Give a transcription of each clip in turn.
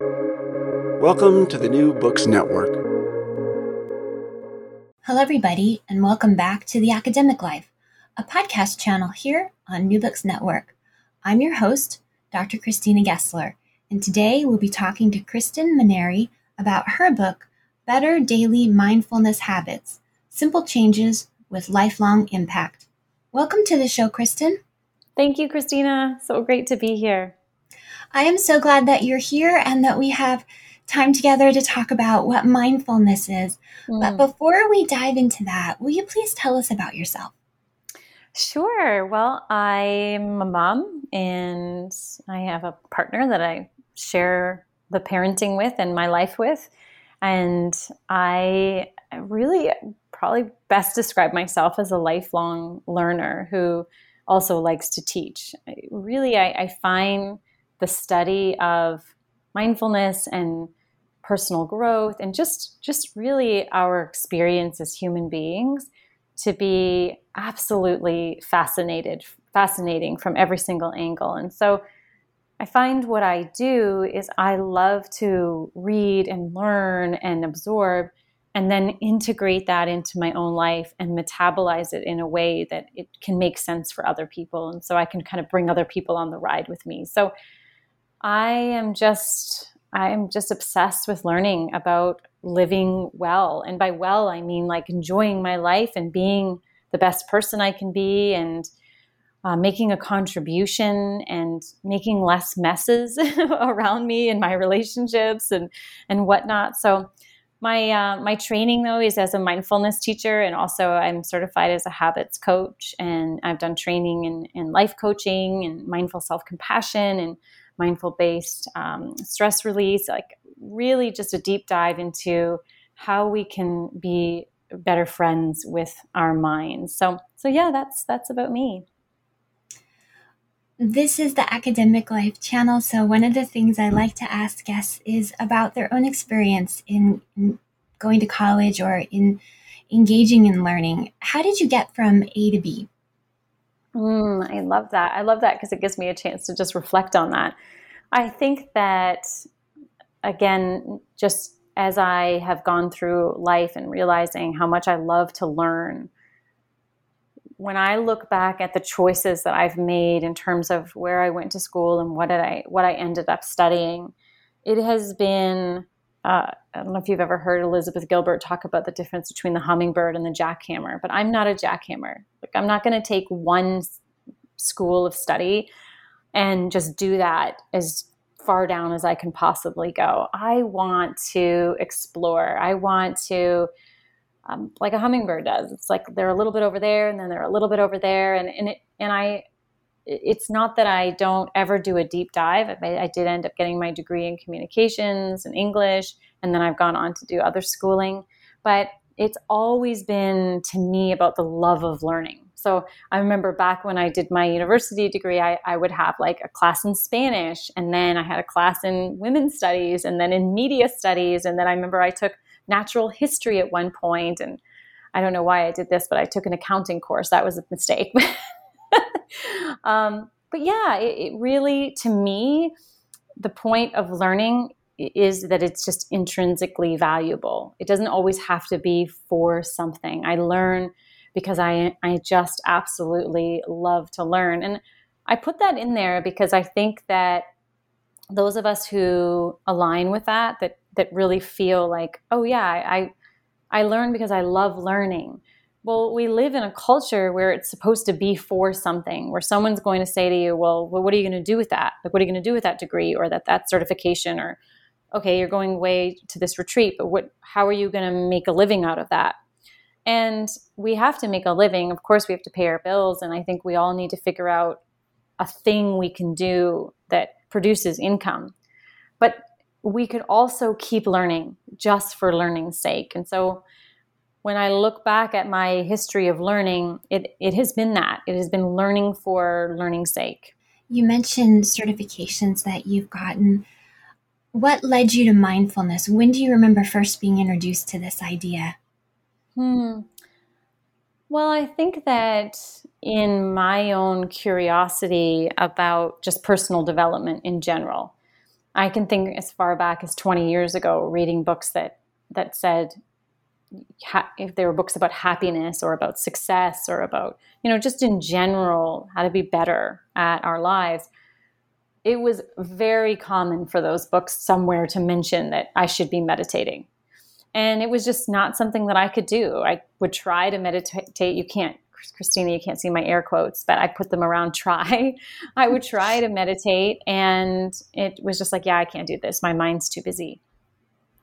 Welcome to the New Books Network. Hello, everybody, and welcome back to The Academic Life, a podcast channel here on New Books Network. I'm your host, Dr. Christina Gessler, and today we'll be talking to Kristen Manieri about her book, Better Daily Mindfulness Habits Simple Changes with Lifelong Impact. Welcome to the show, Kristen. Thank you, Christina. So great to be here. I am so glad that you're here and that we have time together to talk about what mindfulness is. Mm. But before we dive into that, will you please tell us about yourself? Sure. Well, I'm a mom and I have a partner that I share the parenting with and my life with. And I really probably best describe myself as a lifelong learner who also likes to teach. Really, I, I find the study of mindfulness and personal growth and just just really our experience as human beings to be absolutely fascinated fascinating from every single angle. And so i find what i do is i love to read and learn and absorb and then integrate that into my own life and metabolize it in a way that it can make sense for other people. And so i can kind of bring other people on the ride with me. So i am just I'm just obsessed with learning about living well. And by well, I mean like enjoying my life and being the best person I can be and uh, making a contribution and making less messes around me and my relationships and, and whatnot. So, my, uh, my training though is as a mindfulness teacher, and also I'm certified as a habits coach. And I've done training in, in life coaching and mindful self compassion and mindful based um, stress release, like really just a deep dive into how we can be better friends with our minds. So, so yeah, that's that's about me. This is the Academic Life channel. So, one of the things I like to ask guests is about their own experience in, in going to college or in engaging in learning. How did you get from A to B? Mm, I love that. I love that because it gives me a chance to just reflect on that. I think that, again, just as I have gone through life and realizing how much I love to learn, when I look back at the choices that I've made in terms of where I went to school and what did I what I ended up studying, it has been uh, I don't know if you've ever heard Elizabeth Gilbert talk about the difference between the hummingbird and the jackhammer, but I'm not a jackhammer. Like I'm not going to take one school of study and just do that as far down as I can possibly go. I want to explore. I want to um, like a hummingbird does. It's like they're a little bit over there and then they're a little bit over there and and it and I it's not that I don't ever do a deep dive. I, I, did end up getting my degree in communications and English, and then I've gone on to do other schooling. But it's always been to me about the love of learning. So I remember back when I did my university degree, I, I would have like a class in Spanish, and then I had a class in women's studies, and then in media studies. And then I remember I took natural history at one point, and I don't know why I did this, but I took an accounting course. That was a mistake. um, but yeah, it, it really, to me, the point of learning is that it's just intrinsically valuable. It doesn't always have to be for something. I learn because I I just absolutely love to learn. And I put that in there because I think that those of us who align with that that that really feel like, oh yeah, I I learn because I love learning well, we live in a culture where it's supposed to be for something, where someone's going to say to you, well, well what are you going to do with that? Like, what are you going to do with that degree or that, that certification? Or, okay, you're going away to this retreat, but what, how are you going to make a living out of that? And we have to make a living. Of course, we have to pay our bills. And I think we all need to figure out a thing we can do that produces income. But we could also keep learning just for learning's sake. And so when I look back at my history of learning, it, it has been that. It has been learning for learning's sake. You mentioned certifications that you've gotten. What led you to mindfulness? When do you remember first being introduced to this idea? Hmm. Well, I think that in my own curiosity about just personal development in general, I can think as far back as 20 years ago reading books that that said ha- if there were books about happiness or about success or about you know just in general how to be better at our lives it was very common for those books somewhere to mention that I should be meditating and it was just not something that I could do. I would try to meditate. You can't, Christina, you can't see my air quotes, but I put them around try. I would try to meditate, and it was just like, yeah, I can't do this. My mind's too busy.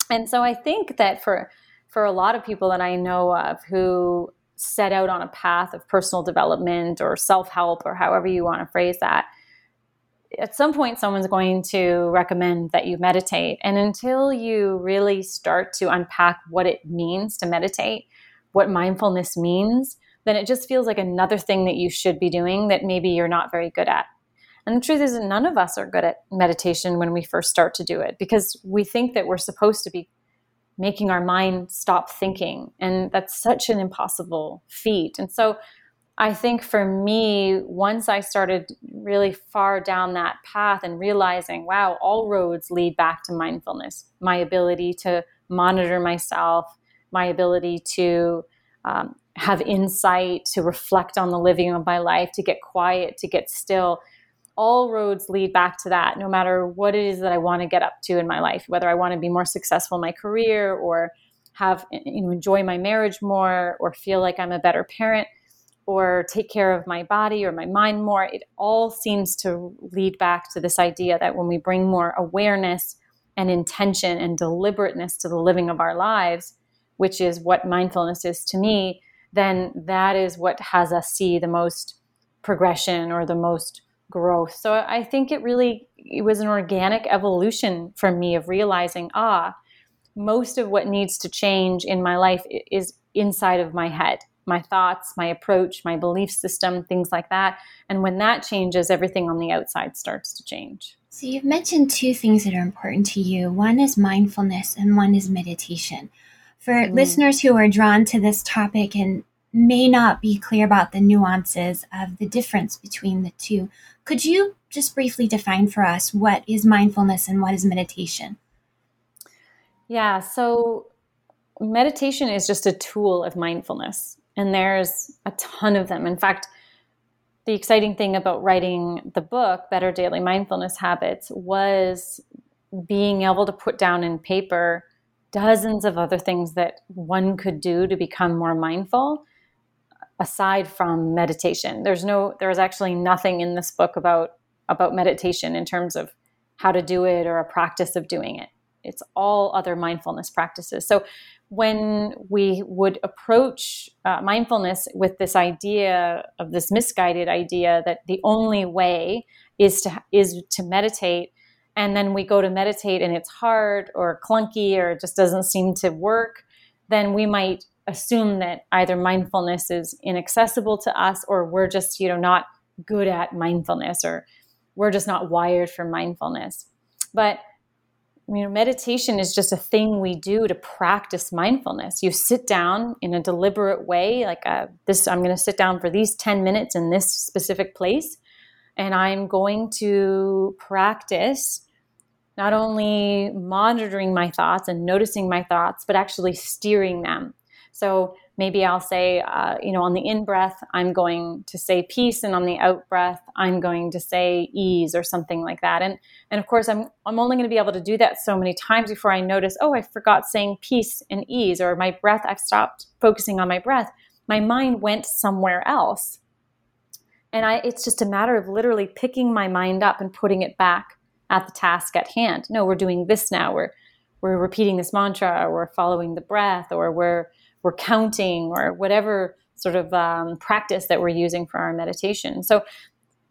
And so I think that for for a lot of people that I know of who set out on a path of personal development or self help or however you want to phrase that, at some point someone's going to recommend that you meditate. And until you really start to unpack what it means to meditate what mindfulness means then it just feels like another thing that you should be doing that maybe you're not very good at. And the truth is none of us are good at meditation when we first start to do it because we think that we're supposed to be making our mind stop thinking and that's such an impossible feat and so I think for me, once I started really far down that path and realizing, wow, all roads lead back to mindfulness, my ability to monitor myself, my ability to um, have insight, to reflect on the living of my life, to get quiet, to get still. All roads lead back to that, no matter what it is that I want to get up to in my life, whether I want to be more successful in my career or have, eh, you know, enjoy my marriage more or feel like I'm a better parent or take care of my body or my mind more, it all seems to lead back to this idea that when we bring more awareness and intention and deliberateness to the living of our lives, which is what mindfulness is to me, then that is what has us see the most progression or the most growth. So I think it really it was an organic evolution for me of realizing, ah, most of what needs to change in my life is inside of my head my thoughts, my approach, my belief system, things like that. And when that changes, everything on the outside starts to change. So, you've mentioned two things that are important to you one is mindfulness, and one is meditation. For mm. listeners who are drawn to this topic and may not be clear about the nuances of the difference between the two, could you just briefly define for us what is mindfulness and what is meditation? Yeah, so meditation is just a tool of mindfulness. And there's a ton of them. In fact, the exciting thing about writing the book, Better Daily Mindfulness Habits, was being able to put down in paper dozens of other things that one could do to become more mindful aside from meditation. There's no there's actually nothing in this book about about meditation in terms of how to do it or a practice of doing it. It's all other mindfulness practices. So when we would approach uh, mindfulness with this idea of this misguided idea that the only way is to is to meditate and then we go to meditate and it's hard or clunky or it just doesn't seem to work then we might assume that either mindfulness is inaccessible to us or we're just you know not good at mindfulness or we're just not wired for mindfulness. But you know meditation is just a thing we do to practice mindfulness. You sit down in a deliberate way like uh, this i'm going to sit down for these 10 minutes in this specific place and i'm going to practice not only monitoring my thoughts and noticing my thoughts but actually steering them so maybe I'll say, uh, you know, on the in breath, I'm going to say peace, and on the out breath, I'm going to say ease or something like that. And and of course, I'm I'm only going to be able to do that so many times before I notice, oh, I forgot saying peace and ease, or my breath, I've stopped focusing on my breath. My mind went somewhere else, and I it's just a matter of literally picking my mind up and putting it back at the task at hand. No, we're doing this now. We're we're repeating this mantra, or we're following the breath, or we're we're counting or whatever sort of um, practice that we're using for our meditation. So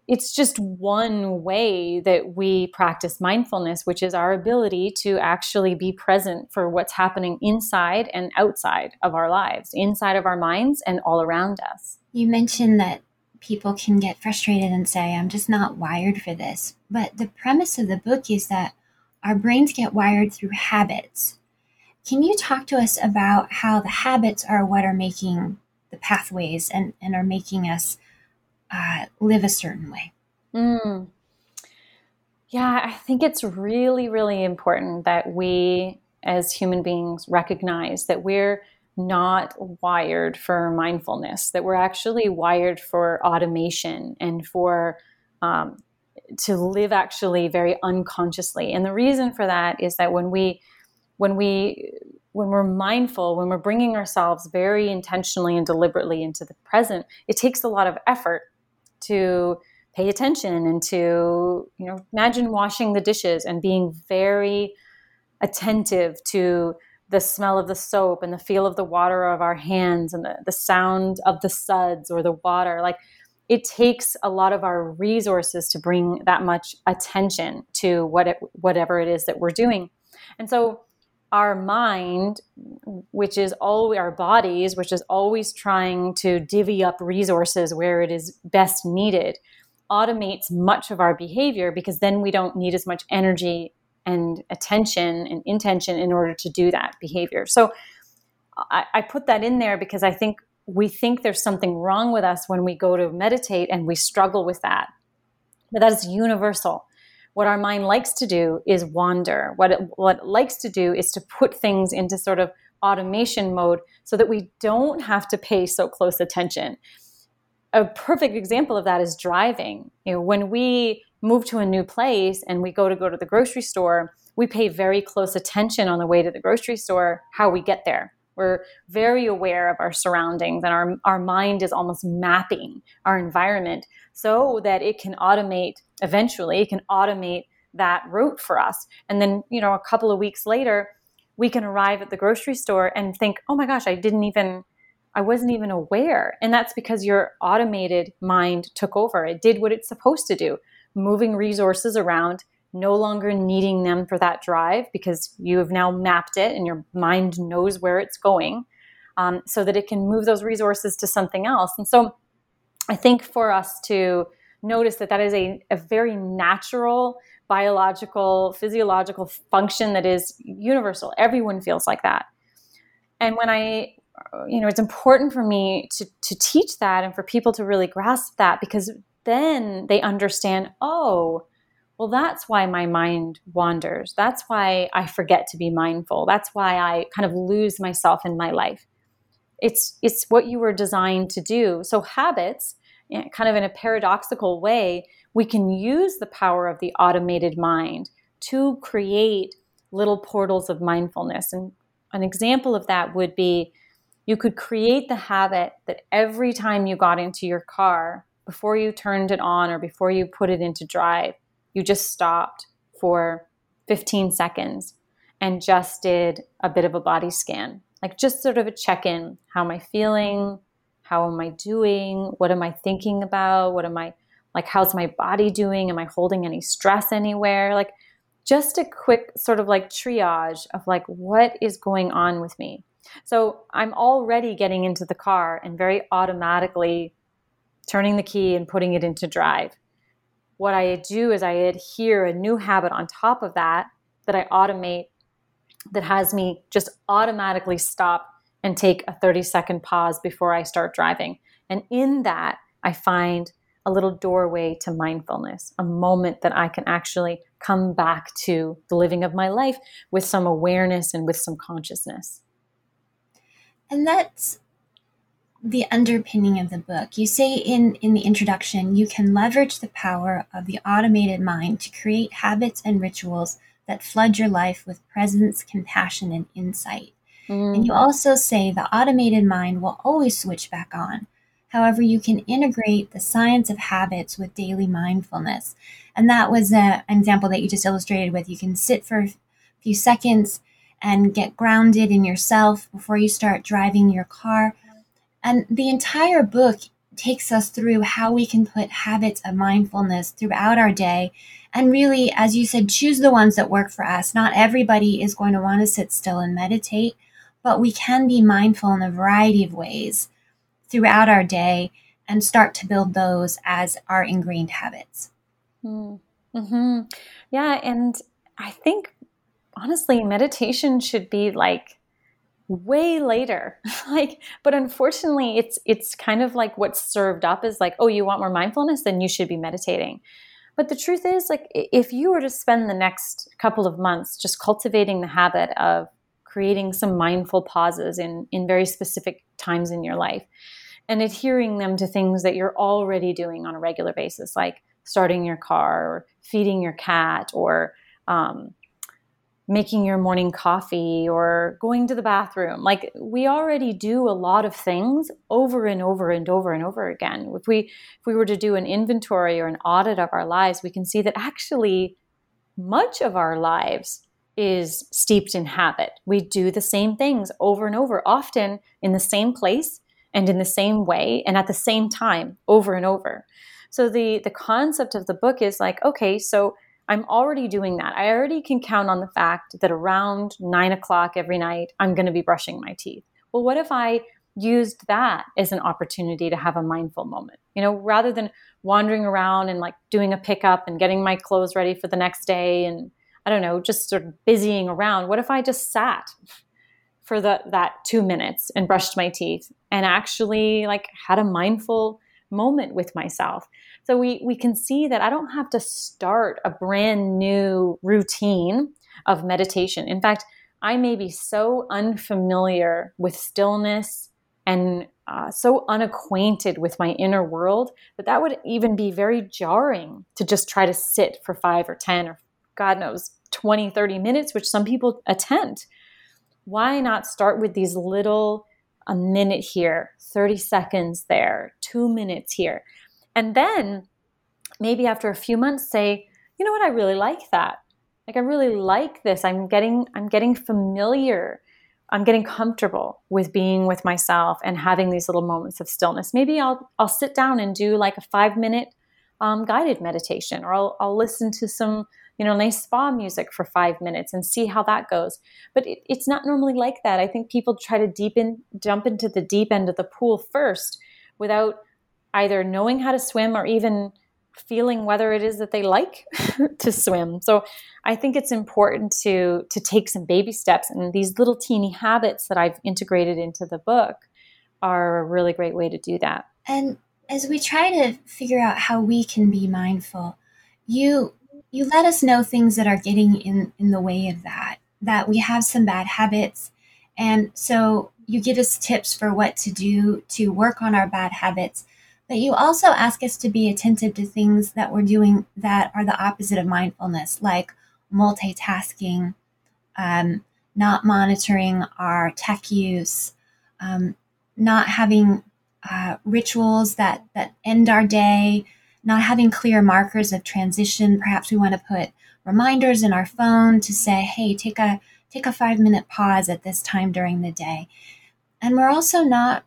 it's just one way that we practice mindfulness, which is our ability to actually be present for what's happening inside and outside of our lives, inside of our minds and all around us. You mentioned that people can get frustrated and say, I'm just not wired for this. But the premise of the book is that our brains get wired through habits. Can you talk to us about how the habits are what are making the pathways and, and are making us uh, live a certain way. Mm. Yeah, I think it's really, really important that we as human beings recognize that we're not wired for mindfulness, that we're actually wired for automation and for um, to live actually very unconsciously. And the reason for that is that when we when we when we're mindful, when we're bringing ourselves very intentionally and deliberately into the present, it takes a lot of effort to pay attention and to, you know, imagine washing the dishes and being very attentive to the smell of the soap and the feel of the water of our hands and the, the sound of the suds or the water. Like it takes a lot of our resources to bring that much attention to what it, whatever it is that we're doing. And so our mind, which is all our bodies, which is always trying to divvy up resources where it is best needed, automates much of our behavior because then we don't need as much energy and attention and intention in order to do that behavior. So I, I put that in there because I think we think there's something wrong with us when we go to meditate and we struggle with that. But that is universal what our mind likes to do is wander. What it, what it likes to do is to put things into sort of automation mode so that we don't have to pay so close attention. A perfect example of that is driving. You know, when we move to a new place and we go to go to the grocery store, we pay very close attention on the way to the grocery store how we get there. We're very aware of our surroundings and our, our mind is almost mapping our environment so that it can automate eventually it can automate that route for us. And then you know a couple of weeks later we can arrive at the grocery store and think oh my gosh i didn't even i wasn't even aware. And that's because your automated mind took over. It did what it's supposed to do moving resources around no longer needing them for that drive because you have now mapped it and your mind knows where it's going um, so that it can move those resources to something else. And so i think for us to notice that that is a, a very natural biological, physiological function that is universal. Everyone feels like that. And when I, you know, it's important for me to, to teach that and for people to really grasp that because then they understand, oh, well, that's why my mind wanders. That's why I forget to be mindful. That's why I kind of lose myself in my life. It's, it's what you were designed to do. So, habits eh, kind of in a paradoxical way, we can use the power of the automated mind to create little portals of mindfulness. And an example of that would be you could create the habit that every time you got into your car, before you turned it on or before you put it into drive, you just stopped for 15 seconds and just did a bit of a body scan. Like just sort of a check in. How am I feeling? how am I doing? What am I thinking about? What am I like? How's my body doing? Am I holding any stress anywhere? Like, just a quick sort of like triage of like, what is going on with me? So I'm already getting into the car and very automatically turning the key and putting it into drive. What I do is I adhere a new habit on top of that that I automate that has me just automatically stop and take a 30 second pause before I start driving. And in that, I find a little doorway to mindfulness, a moment that I can actually come back to the living of my life with some awareness and with some consciousness. And that's the underpinning of the book. You say in, in the introduction, you can leverage the power of the automated mind to create habits and rituals that flood your life with presence, compassion, and insight. Mm. And you also say the automated mind will always switch back on. However, you can integrate the science of habits with daily mindfulness. And that was a, an example that you just illustrated with. You can sit for a few seconds and get grounded in yourself before you start driving your car. And the entire book takes us through how we can put habits of mindfulness throughout our day. And really, as you said, choose the ones that work for us. Not everybody is going to want to sit still and meditate, but we can be mindful in a variety of ways throughout our day and start to build those as our ingrained habits. Hmm. Mm-hmm. Yeah. And I think honestly, meditation should be like way later like but unfortunately it's it's kind of like what's served up is like oh you want more mindfulness then you should be meditating but the truth is like if you were to spend the next couple of months just cultivating the habit of creating some mindful pauses in in very specific times in your life and adhering them to things that you're already doing on a regular basis like starting your car or feeding your cat or um, making your morning coffee or going to the bathroom. Like we already do a lot of things over and over and over and over again. If we if we were to do an inventory or an audit of our lives, we can see that actually much of our lives is steeped in habit. We do the same things over and over, often in the same place and in the same way and at the same time over and over. So the the concept of the book is like, okay, so I'm already doing that. I already can count on the fact that around nine o'clock every night, I'm going to be brushing my teeth. Well, what if I used that as an opportunity to have a mindful moment? You know, rather than wandering around and like doing a pickup and getting my clothes ready for the next day and I don't know, just sort of busying around. What if I just sat for the, that two minutes and brushed my teeth and actually like had a mindful moment with myself? So we, we can see that I don't have to start a brand new routine of meditation. In fact, I may be so unfamiliar with stillness and uh, so unacquainted with my inner world that that would even be very jarring to just try to sit for five or 10 or God knows 20, 30 minutes, which some people attend. Why not start with these little, a minute here, 30 seconds there, two minutes here? And then maybe after a few months say, you know what, I really like that. Like I really like this. I'm getting I'm getting familiar. I'm getting comfortable with being with myself and having these little moments of stillness. Maybe I'll I'll sit down and do like a five minute um, guided meditation, or I'll I'll listen to some you know nice spa music for five minutes and see how that goes. But it, it's not normally like that. I think people try to deepen jump into the deep end of the pool first without either knowing how to swim or even feeling whether it is that they like to swim. So I think it's important to to take some baby steps and these little teeny habits that I've integrated into the book are a really great way to do that. And as we try to figure out how we can be mindful, you you let us know things that are getting in in the way of that. That we have some bad habits and so you give us tips for what to do to work on our bad habits but you also ask us to be attentive to things that we're doing that are the opposite of mindfulness, like multitasking, um, not monitoring our tech use, um, not having uh, rituals that, that end our day, not having clear markers of transition. Perhaps we want to put reminders in our phone to say, hey, take a take a five minute pause at this time during the day. And we're also not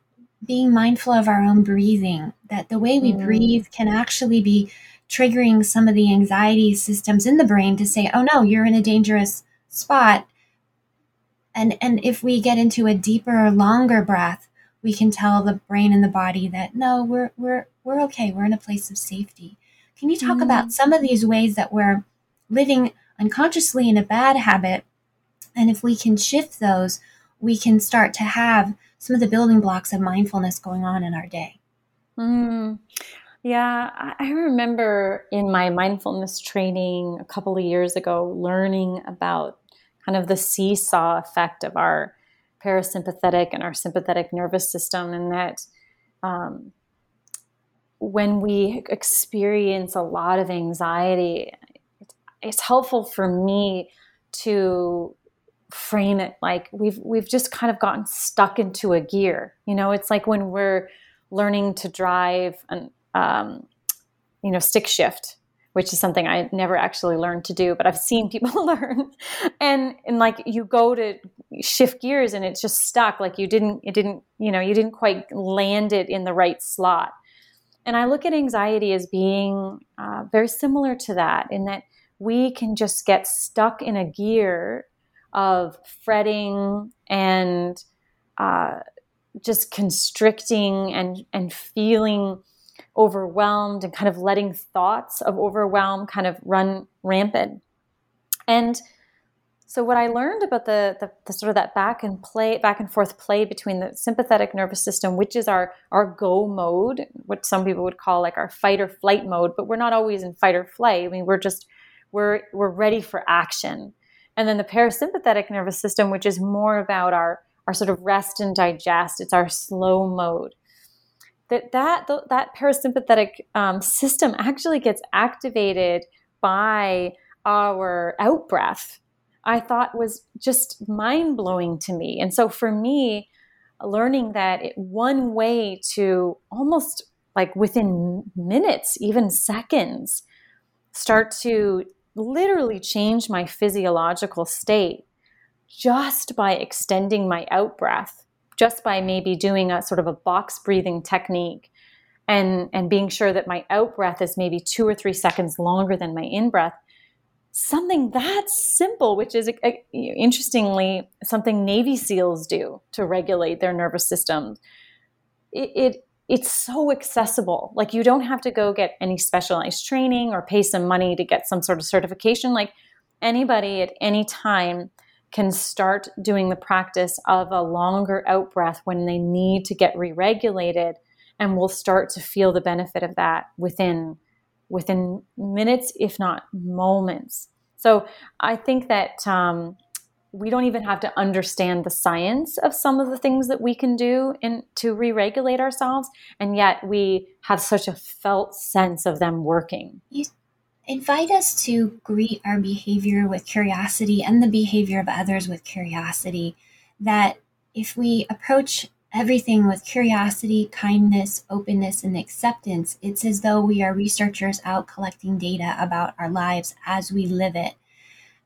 being mindful of our own breathing, that the way we mm. breathe can actually be triggering some of the anxiety systems in the brain to say, oh no, you're in a dangerous spot. And, and if we get into a deeper, longer breath, we can tell the brain and the body that no, we're, we're, we're okay. We're in a place of safety. Can you talk mm. about some of these ways that we're living unconsciously in a bad habit? And if we can shift those, we can start to have some of the building blocks of mindfulness going on in our day. Mm. Yeah, I remember in my mindfulness training a couple of years ago learning about kind of the seesaw effect of our parasympathetic and our sympathetic nervous system, and that um, when we experience a lot of anxiety, it's helpful for me to frame it like we've we've just kind of gotten stuck into a gear. You know, it's like when we're learning to drive an um, you know stick shift which is something I never actually learned to do, but I've seen people learn. And and like you go to shift gears and it's just stuck. Like you didn't it didn't, you know, you didn't quite land it in the right slot. And I look at anxiety as being uh, very similar to that, in that we can just get stuck in a gear of fretting and uh, just constricting and and feeling overwhelmed and kind of letting thoughts of overwhelm kind of run rampant. And so what I learned about the, the, the, sort of that back and play, back and forth play between the sympathetic nervous system, which is our our go mode, what some people would call like our fight or flight mode, but we're not always in fight or flight. I mean, we're just we're we're ready for action. And then the parasympathetic nervous system, which is more about our our sort of rest and digest. It's our slow mode. That that that parasympathetic um, system actually gets activated by our out breath I thought was just mind blowing to me. And so for me, learning that it, one way to almost like within minutes, even seconds, start to literally change my physiological state just by extending my out breath, just by maybe doing a sort of a box breathing technique and, and being sure that my out breath is maybe two or three seconds longer than my in breath something that simple, which is uh, interestingly something Navy SEALs do to regulate their nervous systems. It, it, it's so accessible. Like you don't have to go get any specialized training or pay some money to get some sort of certification. Like anybody at any time can start doing the practice of a longer out breath when they need to get re-regulated and will start to feel the benefit of that within within minutes, if not moments. So I think that um, we don't even have to understand the science of some of the things that we can do in, to re-regulate ourselves, and yet we have such a felt sense of them working. You invite us to greet our behavior with curiosity and the behavior of others with curiosity. That if we approach everything with curiosity, kindness, openness, and acceptance, it's as though we are researchers out collecting data about our lives as we live it.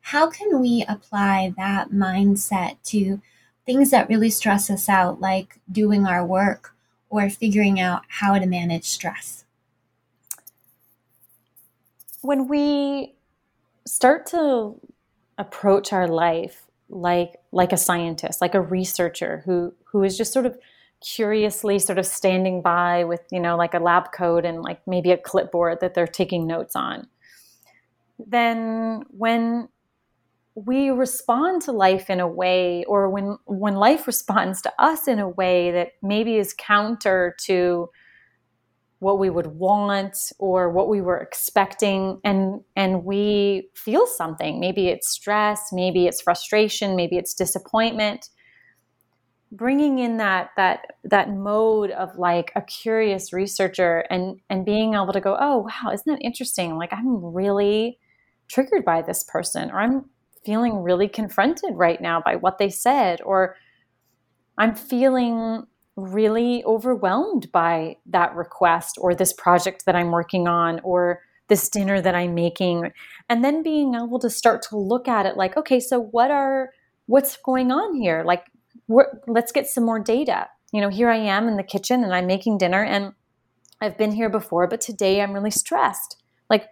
How can we apply that mindset to things that really stress us out, like doing our work or figuring out how to manage stress? When we start to approach our life like like a scientist, like a researcher who who is just sort of curiously sort of standing by with you know like a lab coat and like maybe a clipboard that they're taking notes on then when we respond to life in a way or when when life responds to us in a way that maybe is counter to what we would want or what we were expecting and and we feel something. Maybe it's stress maybe it's frustration maybe it's disappointment. Bringing in that that that mode of like a curious researcher and and being able to go oh wow isn't that interesting? Like i'm really triggered by this person or i'm feeling really confronted right now by what they said or i'm feeling really overwhelmed by that request or this project that I'm working on or this dinner that I'm making. And then being able to start to look at it like okay so what are what's going on here? Like let's get some more data. You know here I am in the kitchen and I'm making dinner and I've been here before but today I'm really stressed. Like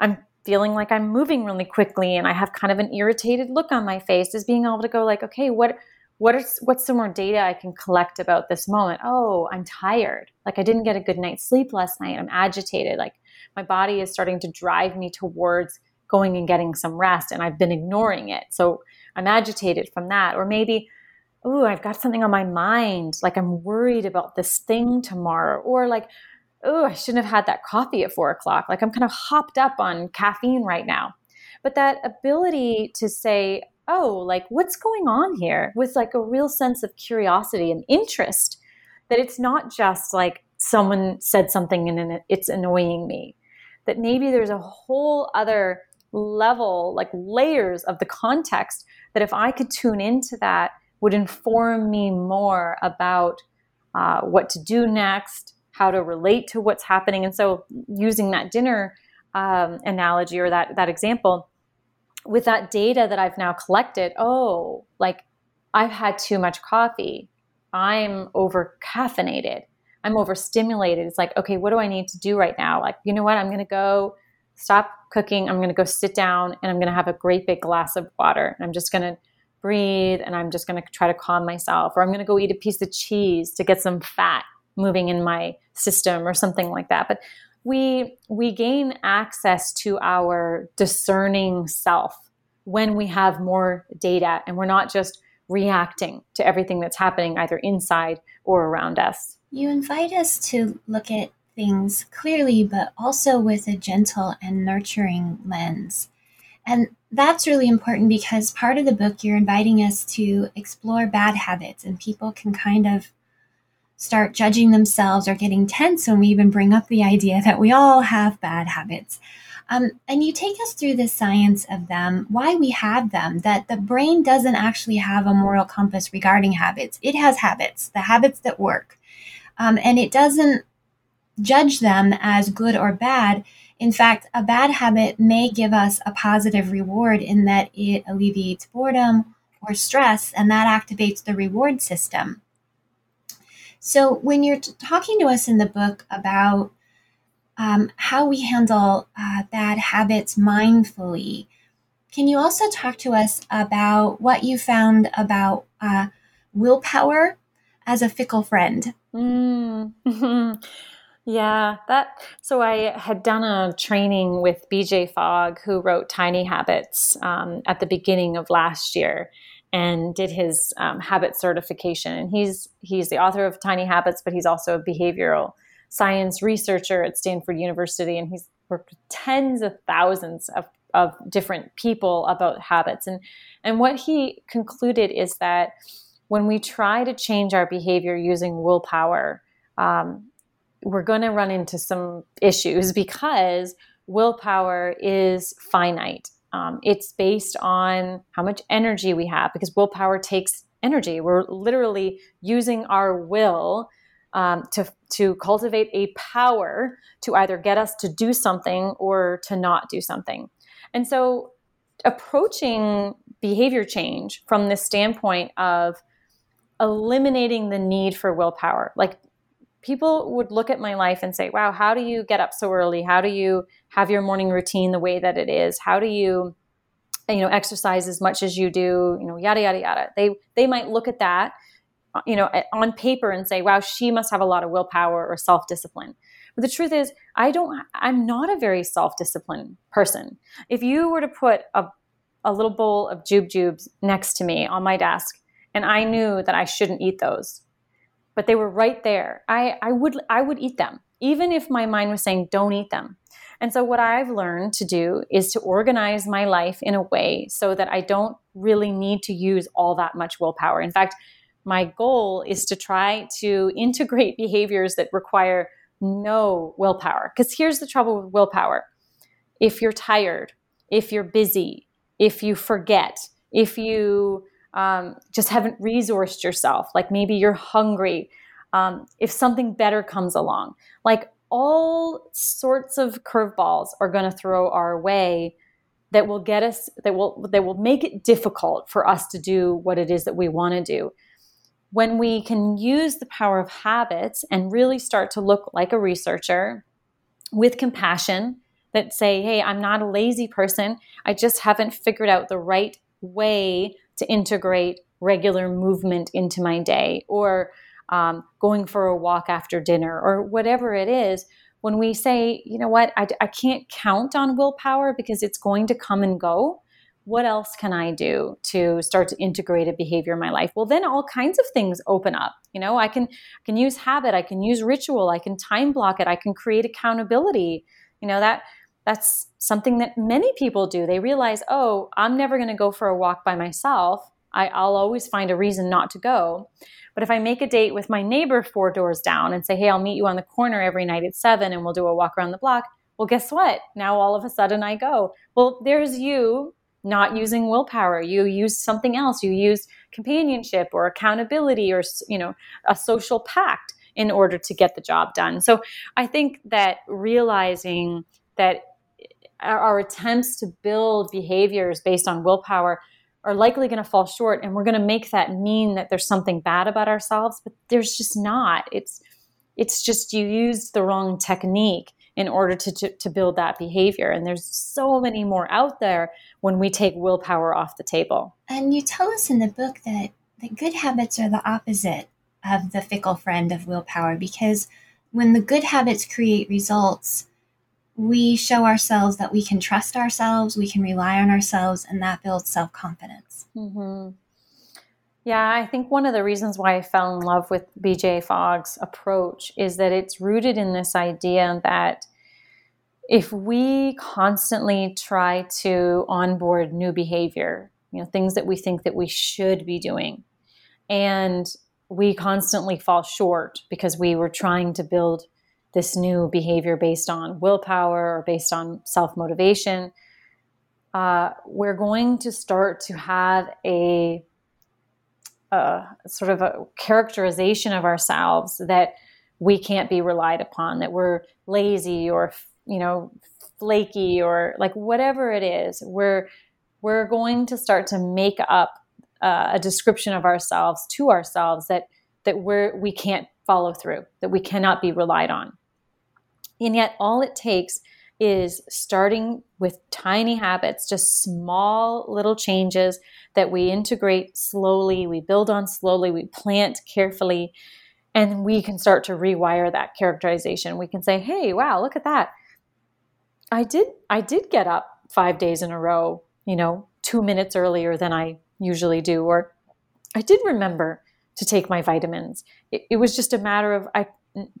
I'm feeling like I'm moving really quickly and I have kind of an irritated look on my face is being able to go like okay what what is what's some more data I can collect about this moment? Oh, I'm tired. Like I didn't get a good night's sleep last night. I'm agitated. Like my body is starting to drive me towards going and getting some rest and I've been ignoring it. So I'm agitated from that. Or maybe, oh, I've got something on my mind. Like I'm worried about this thing tomorrow. Or like, oh, I shouldn't have had that coffee at four o'clock. Like I'm kind of hopped up on caffeine right now. But that ability to say, oh, like what's going on here with like a real sense of curiosity and interest that it's not just like someone said something and it's annoying me. That maybe there's a whole other level, like layers of the context that if I could tune into that would inform me more about uh, what to do next, how to relate to what's happening. And so, using that dinner um, analogy or that that example, with that data that I've now collected, oh, like I've had too much coffee. I'm over caffeinated. I'm overstimulated. It's like, okay, what do I need to do right now? Like, you know what? I'm going to go stop cooking. I'm going to go sit down and I'm going to have a great big glass of water. And I'm just going to breathe and I'm just going to try to calm myself. Or I'm going to go eat a piece of cheese to get some fat moving in my system or something like that. But we we gain access to our discerning self when we have more data and we're not just reacting to everything that's happening either inside or around us. You invite us to look at things clearly, but also with a gentle and nurturing lens. And that's really important because part of the book, you're inviting us to explore bad habits, and people can kind of start judging themselves or getting tense when we even bring up the idea that we all have bad habits. Um, and you take us through the science of them, why we have them, that the brain doesn't actually have a moral compass regarding habits. It has habits, the habits that work. Um, and it doesn't judge them as good or bad. In fact, a bad habit may give us a positive reward in that it alleviates boredom or stress, and that activates the reward system. So, when you're t- talking to us in the book about um, how we handle uh, bad habits mindfully, can you also talk to us about what you found about uh, willpower as a fickle friend? Mm. Yeah, that. So I had done a training with BJ Fogg, who wrote Tiny Habits um, at the beginning of last year, and did his um, habit certification. And he's he's the author of Tiny Habits, but he's also a behavioral science researcher at Stanford University, and he's worked with tens of thousands of of different people about habits. And and what he concluded is that when we try to change our behavior using willpower. Um, we're going to run into some issues because willpower is finite. Um, it's based on how much energy we have because willpower takes energy. We're literally using our will um, to, to cultivate a power to either get us to do something or to not do something. And so, approaching behavior change from the standpoint of eliminating the need for willpower, like people would look at my life and say, wow, how do you get up so early? How do you have your morning routine the way that it is? How do you, you know, exercise as much as you do? You know, yada, yada, yada. They, they might look at that, uh, you know, on paper and say, wow, she must have a lot of willpower or self discipline. But the truth is, I don't, I'm not a very self disciplined person. If you were to put a, a little bowl of Jubes next to me on my desk, and I knew that I shouldn't eat those, but they were right there. I, I would I would eat them, even if my mind was saying don't eat them. And so what I've learned to do is to organize my life in a way so that I don't really need to use all that much willpower. In fact, my goal is to try to integrate behaviors that require no willpower. Because here's the trouble with willpower. If you're tired, if you're busy, if you forget, if you um, just haven't resourced yourself. Like maybe you're hungry. Um, if something better comes along, like all sorts of curveballs are going to throw our way that will get us that will that will make it difficult for us to do what it is that we want to do when we can use the power of habits and really start to look like a researcher with compassion that say hey i'm not a lazy person i just haven't figured out the right way to integrate regular movement into my day or um, going for a walk after dinner or whatever it is when we say you know what? I, I can't count on willpower because it's going to come and go. What else can i do to start to integrate a behavior in my life? Well then all kinds of things open up. You know i can I can use habit i can use ritual i can time block it i can create accountability. You know that that's something that many people do. They realize, oh, I'm never going to go for a walk by myself. I, will always find a reason not to go. But if I make a date with my neighbor four doors down and say, hey, I'll meet you on the corner every night at seven and we'll do a walk around the block, well, guess what? Now all of a sudden I go. Well, there's you not using willpower. You use something else. You use companionship or accountability or, you know, a social pact in order to get the job done. So I think that realizing that our attempts to build behaviors based on willpower are likely going to fall short and we're going to make that mean that there's something bad about ourselves but there's just not it's It's just you used the wrong technique in order to, to, to build that behavior. And there's so many more out there when we take willpower off the table. And you tell us in the book that, that good habits are the opposite of the fickle friend of willpower because when the good habits create results, we show ourselves that we can trust ourselves, we can rely on ourselves, and that builds self confidence. Mm-hmm. Yeah, I think one of the reasons why I fell in love with BJ Fogg's approach is that it's rooted in this idea that if we constantly try to onboard new behavior, you know, things that we think that we should be doing, and we constantly fall short because we were trying to build this new behavior based on willpower or based on self motivation, uh, we're going to start to have a uh, sort of a characterization of ourselves that we can't be relied upon, that we're lazy or you know flaky or like whatever it is. We're we're going to start to make up uh, a description of ourselves to ourselves that that we're we can't follow through, that we cannot be relied on. And yet, all it takes is starting with tiny habits, just small little changes that we integrate slowly, we build on slowly, we plant carefully, and we can start to rewire that characterization. We can say, "Hey, wow, look at that. I did I did get up 5 days in a row, you know, 2 minutes earlier than I usually do or I did remember to take my vitamins. It, it was just a matter of I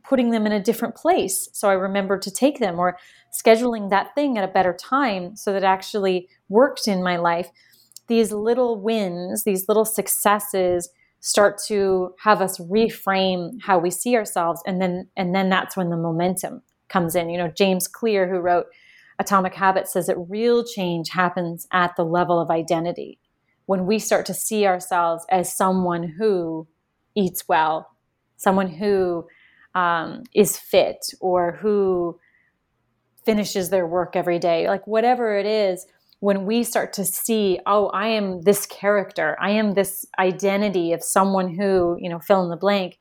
putting them in a different place so I remember to take them or scheduling that thing at a better time so that actually worked in my life these little wins, these little successes start to have us reframe how we see ourselves and then and then that's when the momentum comes in. You know, James Clear who wrote Atomic Habits says that real change happens at the level of identity. When we start to see ourselves as someone who eats well, someone who um, is fit or who finishes their work every day, like whatever it is, when we start to see, oh, I am this character, I am this identity of someone who, you know, fill in the blank,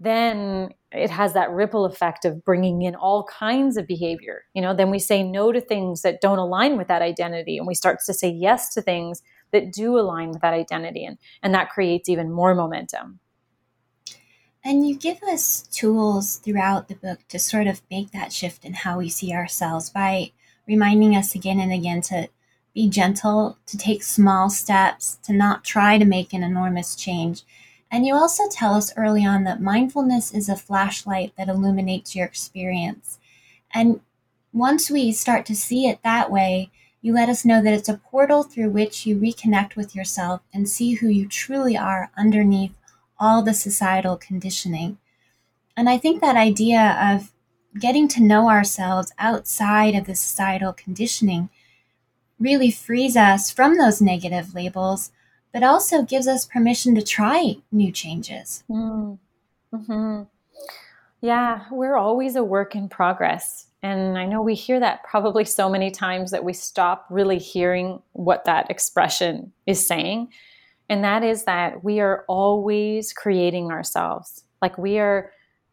then it has that ripple effect of bringing in all kinds of behavior. You know, then we say no to things that don't align with that identity and we start to say yes to things that do align with that identity and and that creates even more momentum. And you give us tools throughout the book to sort of make that shift in how we see ourselves by reminding us again and again to be gentle, to take small steps, to not try to make an enormous change. And you also tell us early on that mindfulness is a flashlight that illuminates your experience. And once we start to see it that way, you let us know that it's a portal through which you reconnect with yourself and see who you truly are underneath all the societal conditioning. And I think that idea of getting to know ourselves outside of the societal conditioning really frees us from those negative labels, but also gives us permission to try new changes. Mm. hmm Yeah, we're always a work in progress. And I know we hear that probably so many times that we stop really hearing what that expression is saying and that is that we are always creating ourselves. Like we are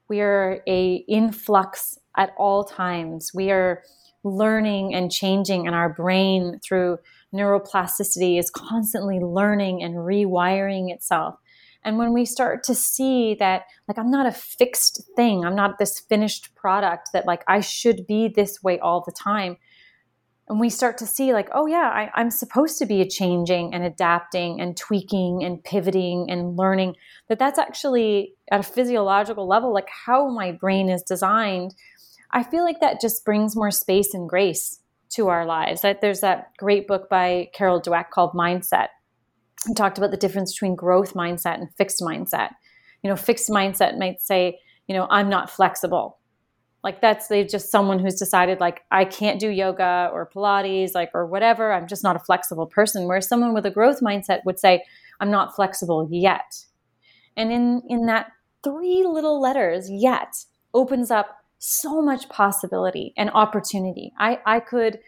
we are a influx at all times. We are learning and changing and our brain through neuroplasticity is constantly learning and rewiring itself. And when we start to see that like i'm not a fixed thing i'm not this finished product that like i should be this way all the time and we start to see like oh yeah I, i'm supposed to be changing and adapting and tweaking and pivoting and learning that that's actually at a physiological level like how my brain is designed. I feel like that just brings more space and grace to our lives. That there's that great book by carol dweck called mindset. He talked about the difference between growth mindset and fixed mindset. You know fixed mindset might say you know i'm not flexible like that's they just someone who's decided like I can't do yoga or Pilates, like or whatever. I'm just not a flexible person. Whereas someone with a growth mindset would say, I'm not flexible yet. And in in that three little letters, yet, opens up so much possibility and opportunity. I, I could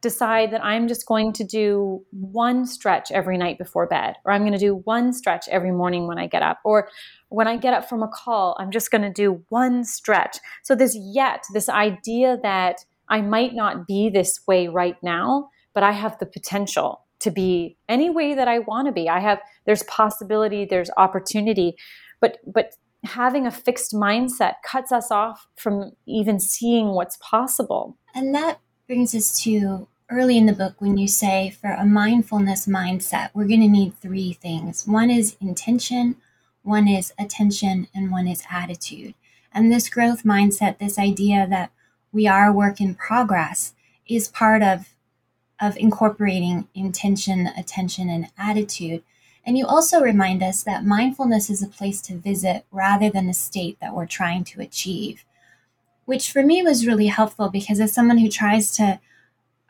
decide that I'm just going to do one stretch every night before bed, or I'm going to do one stretch every morning when I get up, or when I get up from a call, I'm just going to do one stretch. So, this yet, this idea that I might not be this way right now, but I have the potential to be any way that I want to be. I have, there's possibility, there's opportunity, but, but having a fixed mindset cuts us off from even seeing what's possible. And that brings us to early in the book when you say for a mindfulness mindset, we're going to need three things one is intention, one is attention, and one is attitude. And this growth mindset, this idea that we are a work in progress, is part of, of incorporating intention, attention, and attitude. And you also remind us that mindfulness is a place to visit rather than a state that we're trying to achieve which for me was really helpful because as someone who tries to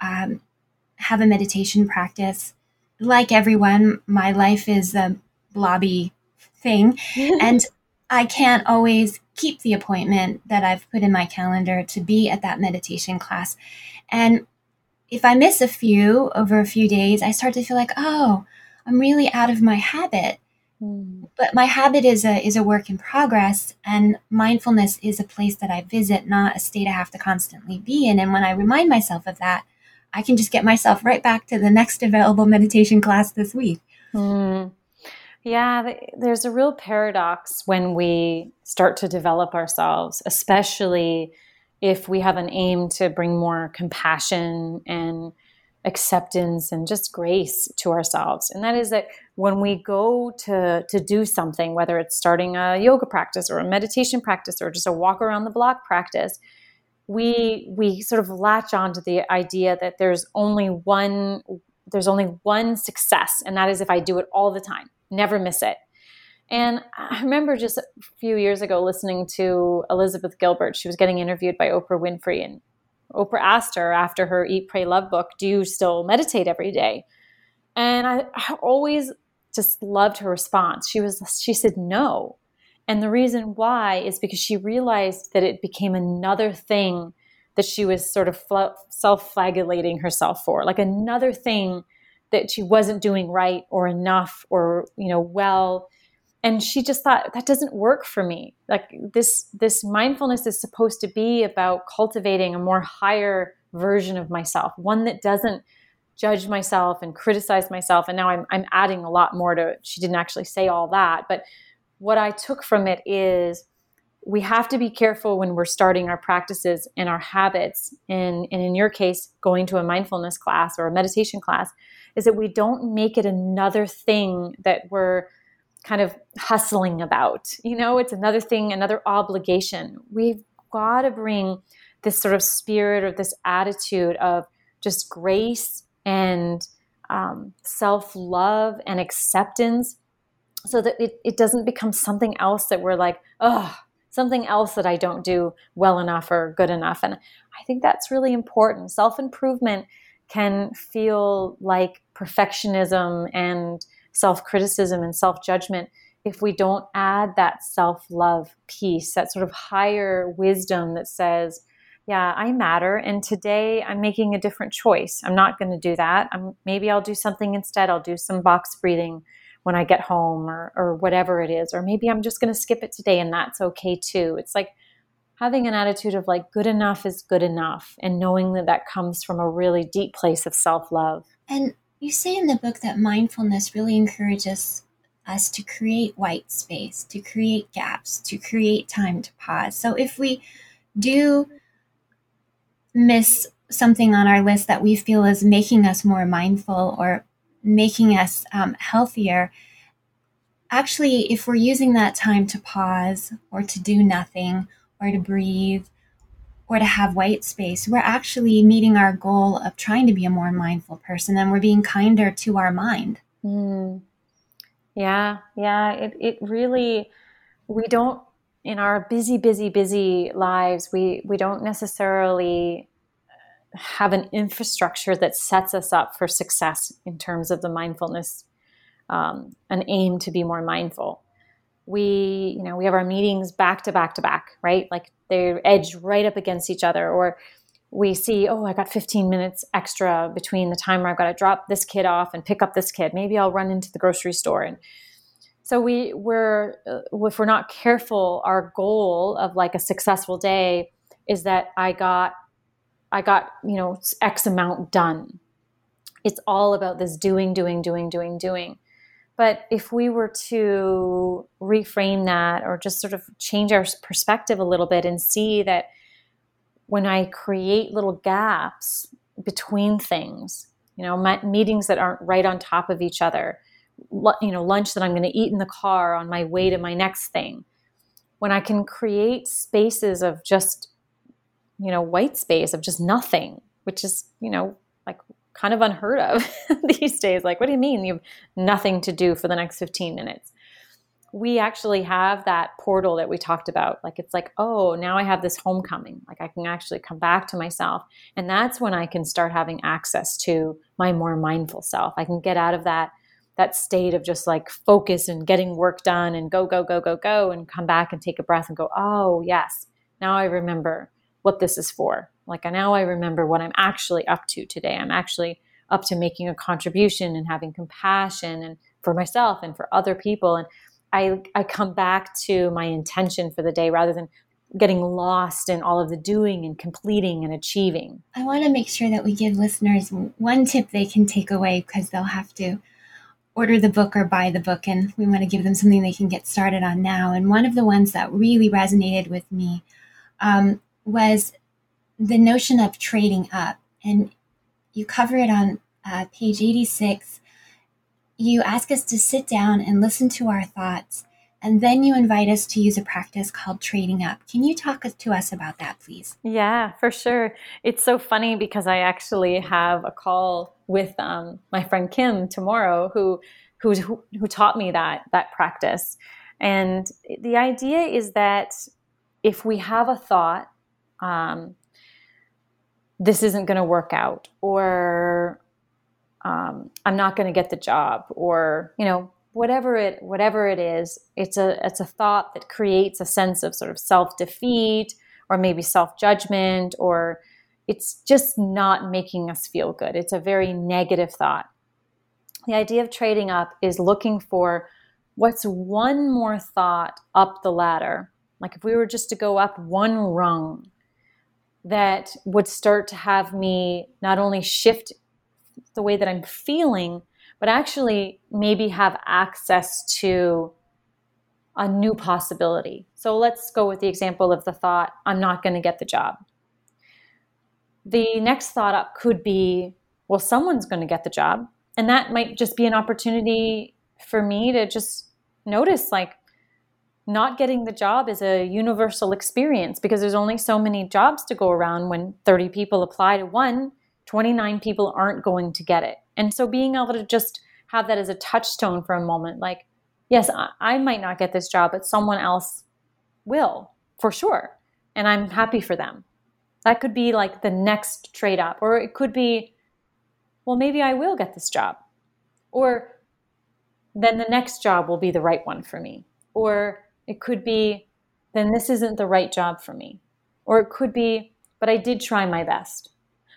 um, have a meditation practice, like everyone, my life is a blobby thing. and I can't always keep the appointment that I've put in my calendar to be at that meditation class. And if I miss a few over a few days, I start to feel like, oh, I'm really out of my habit. Mm. But my habit is a is a work in progress, and mindfulness is a place that I visit, not a state I have to constantly be in. And when I remind myself of that, I can just get myself right back to the next available meditation class this week. Mm. Yeah, there's a real paradox when we start to develop ourselves, especially if we have an aim to bring more compassion and acceptance and just grace to ourselves. And that is that when we go to to do something, whether it's starting a yoga practice or a meditation practice or just a walk around the block practice, we we sort of latch on to the idea that there's only one there's only one success and that is if I do it all the time, never miss it. And I remember just a few years ago listening to Elizabeth Gilbert. She was getting interviewed by Oprah Winfrey, and Oprah asked her after her Eat, Pray, Love book, Do you still meditate every day? And I, I always just loved her response. She was she said no. And the reason why is because she realized that it became another thing that she was sort of self flagellating herself for, like another thing that she wasn't doing right or enough or you know well and she just thought that doesn't work for me. Like this this mindfulness is supposed to be about cultivating a more higher version of myself one that doesn't judge myself and criticize myself. And now i'm, I'm adding a lot more to it. She didn't actually say all that but what i took from it is we have to be careful when we're starting our practices and our habits. And, and in your case going to a mindfulness class or a meditation class is that we don't make it another thing that we're kind of hustling about. You know, it's another thing, another obligation. We've got to bring this sort of spirit or this attitude of just grace and um, self love and acceptance so that it, it doesn't become something else that we're like, oh, something else that I don't do well enough or good enough. And I think that's really important. Self improvement can feel like perfectionism and self criticism and self judgment if we don't add that self love piece, that sort of higher wisdom that says, yeah, I matter. And today I'm making a different choice. I'm not going to do that. I'm, maybe I'll do something instead. I'll do some box breathing when I get home or, or whatever it is. Or maybe I'm just going to skip it today and that's okay too. It's like having an attitude of like, good enough is good enough and knowing that that comes from a really deep place of self love. And you say in the book that mindfulness really encourages us to create white space, to create gaps, to create time to pause. So if we do miss something on our list that we feel is making us more mindful or making us um, healthier, actually, if we're using that time to pause or to do nothing or to breathe or to have white space, we're actually meeting our goal of trying to be a more mindful person and we're being kinder to our mind. Mm. Yeah, yeah. It, it really, we don't, in our busy, busy, busy lives, we, we don't necessarily have an infrastructure that sets us up for success in terms of the mindfulness, um, an aim to be more mindful we you know we have our meetings back to back to back right like they're right up against each other or we see, oh, I got 15 minutes extra between the time where I've got to drop this kid off and pick up this kid. Maybe I'll run into the grocery store. And so we we're uh, if we're not careful, our goal of like a successful day is that I got I got, you know, X amount done. It's all about this doing, doing, doing, doing, doing. But if we were to reframe that or just sort of change our perspective a little bit and see that when I create little gaps between things, you know, meetings that aren't right on top of each other, you know, lunch that I'm going to eat in the car on my way to my next thing, when I can create spaces of just, you know, white space of just nothing, which is, you know, like kind of unheard of these days. Like, what do you mean you have nothing to do for the next 15 minutes? We actually have that portal that we talked about. Like, it's like, oh, now I have this homecoming. Like, I can actually come back to myself. And that's when I can start having access to my more mindful self. I can get out of that that state of just like focus and getting work done and go go go go go and come back and take a breath and go oh yes now i remember what this is for like now I remember what I'm actually up to today. I'm actually up to making a contribution and having compassion and for myself and for other people. And I, I come back to my intention for the day rather than getting lost in all of the doing and completing and achieving. I want to make sure that we give listeners one tip they can take away because they'll have to order the book or buy the book, and we want to give them something they can get started on now. And one of the ones that really resonated with me um, was the notion of trading up, and you cover it on uh, page 86. You ask us to sit down and listen to our thoughts, and then you invite us to use a practice called trading up. Can you talk to us about that, please? Yeah, for sure. It's so funny because I actually have a call with um, my friend Kim tomorrow, who who who taught me that that practice. And the idea is that if we have a thought, um, this isn't going to work out or um, i'm not going to get the job or you know whatever it whatever it is it's a it's a thought that creates a sense of sort of self defeat or maybe self judgment or it's just not making us feel good. It's a very negative thought. The idea of trading up is looking for what's one more thought up the ladder. Like if we were just to go up one rung that would start to have me not only shift the way that I'm feeling, but actually maybe have access to a new possibility. So let's go with the example of the thought, I'm not going to get the job. The next thought up could be, well, someone's going to get the job. And that might just be an opportunity for me to just notice, like, not getting the job is a universal experience because there's only so many jobs to go around when 30 people apply to one 29 people aren't going to get it. And so being able to just have that as a touchstone for a moment like yes i might not get this job but someone else will for sure. And i'm happy for them. That could be like the next trade up or it could be well maybe i will get this job. Or then the next job will be the right one for me. Or it could be, then this isn't the right job for me. Or it could be, but I did try my best.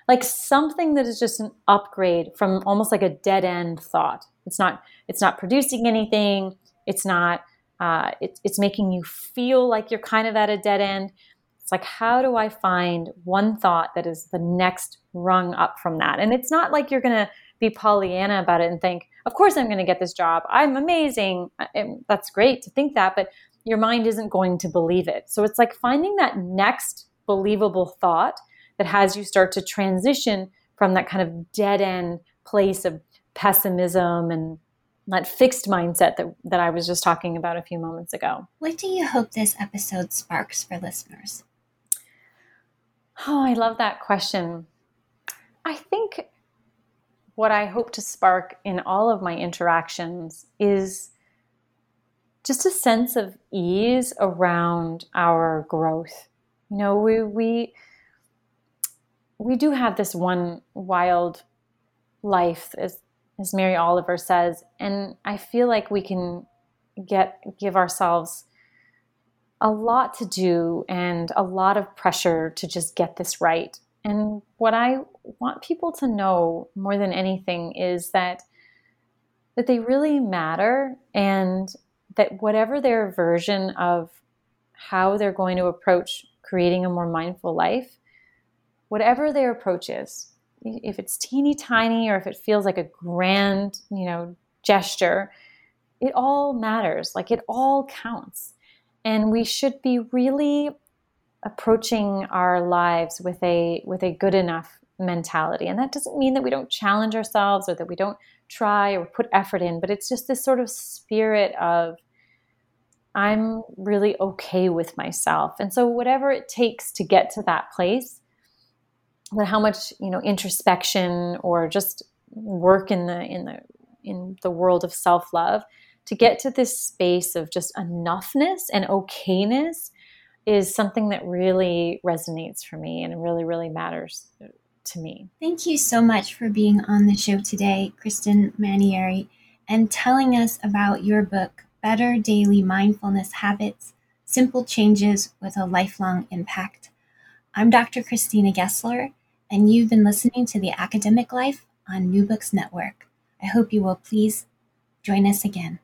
Like something that is just an upgrade from almost like a dead end thought. It's not, it's not producing anything. It's not, uh, it, it's making you feel like you're kind of at a dead end. It's like, how do I find one thought that is the next rung up from that? And it's not like you're going to be Pollyanna about it and think, of course I'm going to get this job. I'm amazing. And that's great to think that. But your mind isn't going to believe it. So it's like finding that next believable thought that has you start to transition from that kind of dead end place of pessimism and that fixed mindset that, that I was just talking about a few moments ago. What do you hope this episode sparks for listeners? Oh, I love that question. I think what I hope to spark in all of my interactions is just a sense of ease around our growth. You know, we we we do have this one wild life, as as Mary Oliver says, and I feel like we can get give ourselves a lot to do and a lot of pressure to just get this right. And what I want people to know more than anything is that that they really matter and that whatever their version of how they're going to approach creating a more mindful life, whatever their approach is, if it's teeny tiny or if it feels like a grand, you know, gesture, it all matters. Like it all counts. And we should be really approaching our lives with a with a good enough mentality. And that doesn't mean that we don't challenge ourselves or that we don't try or put effort in, but it's just this sort of spirit of I'm really okay with myself. And so whatever it takes to get to that place, but how much, you know, introspection or just work in the in the in the world of self-love to get to this space of just enoughness and okayness is something that really resonates for me and really really matters to me. Thank you so much for being on the show today, Kristen Manieri, and telling us about your book, Better Daily Mindfulness Habits Simple Changes with a Lifelong Impact. I'm Dr. Christina Gessler, and you've been listening to The Academic Life on New Books Network. I hope you will please join us again.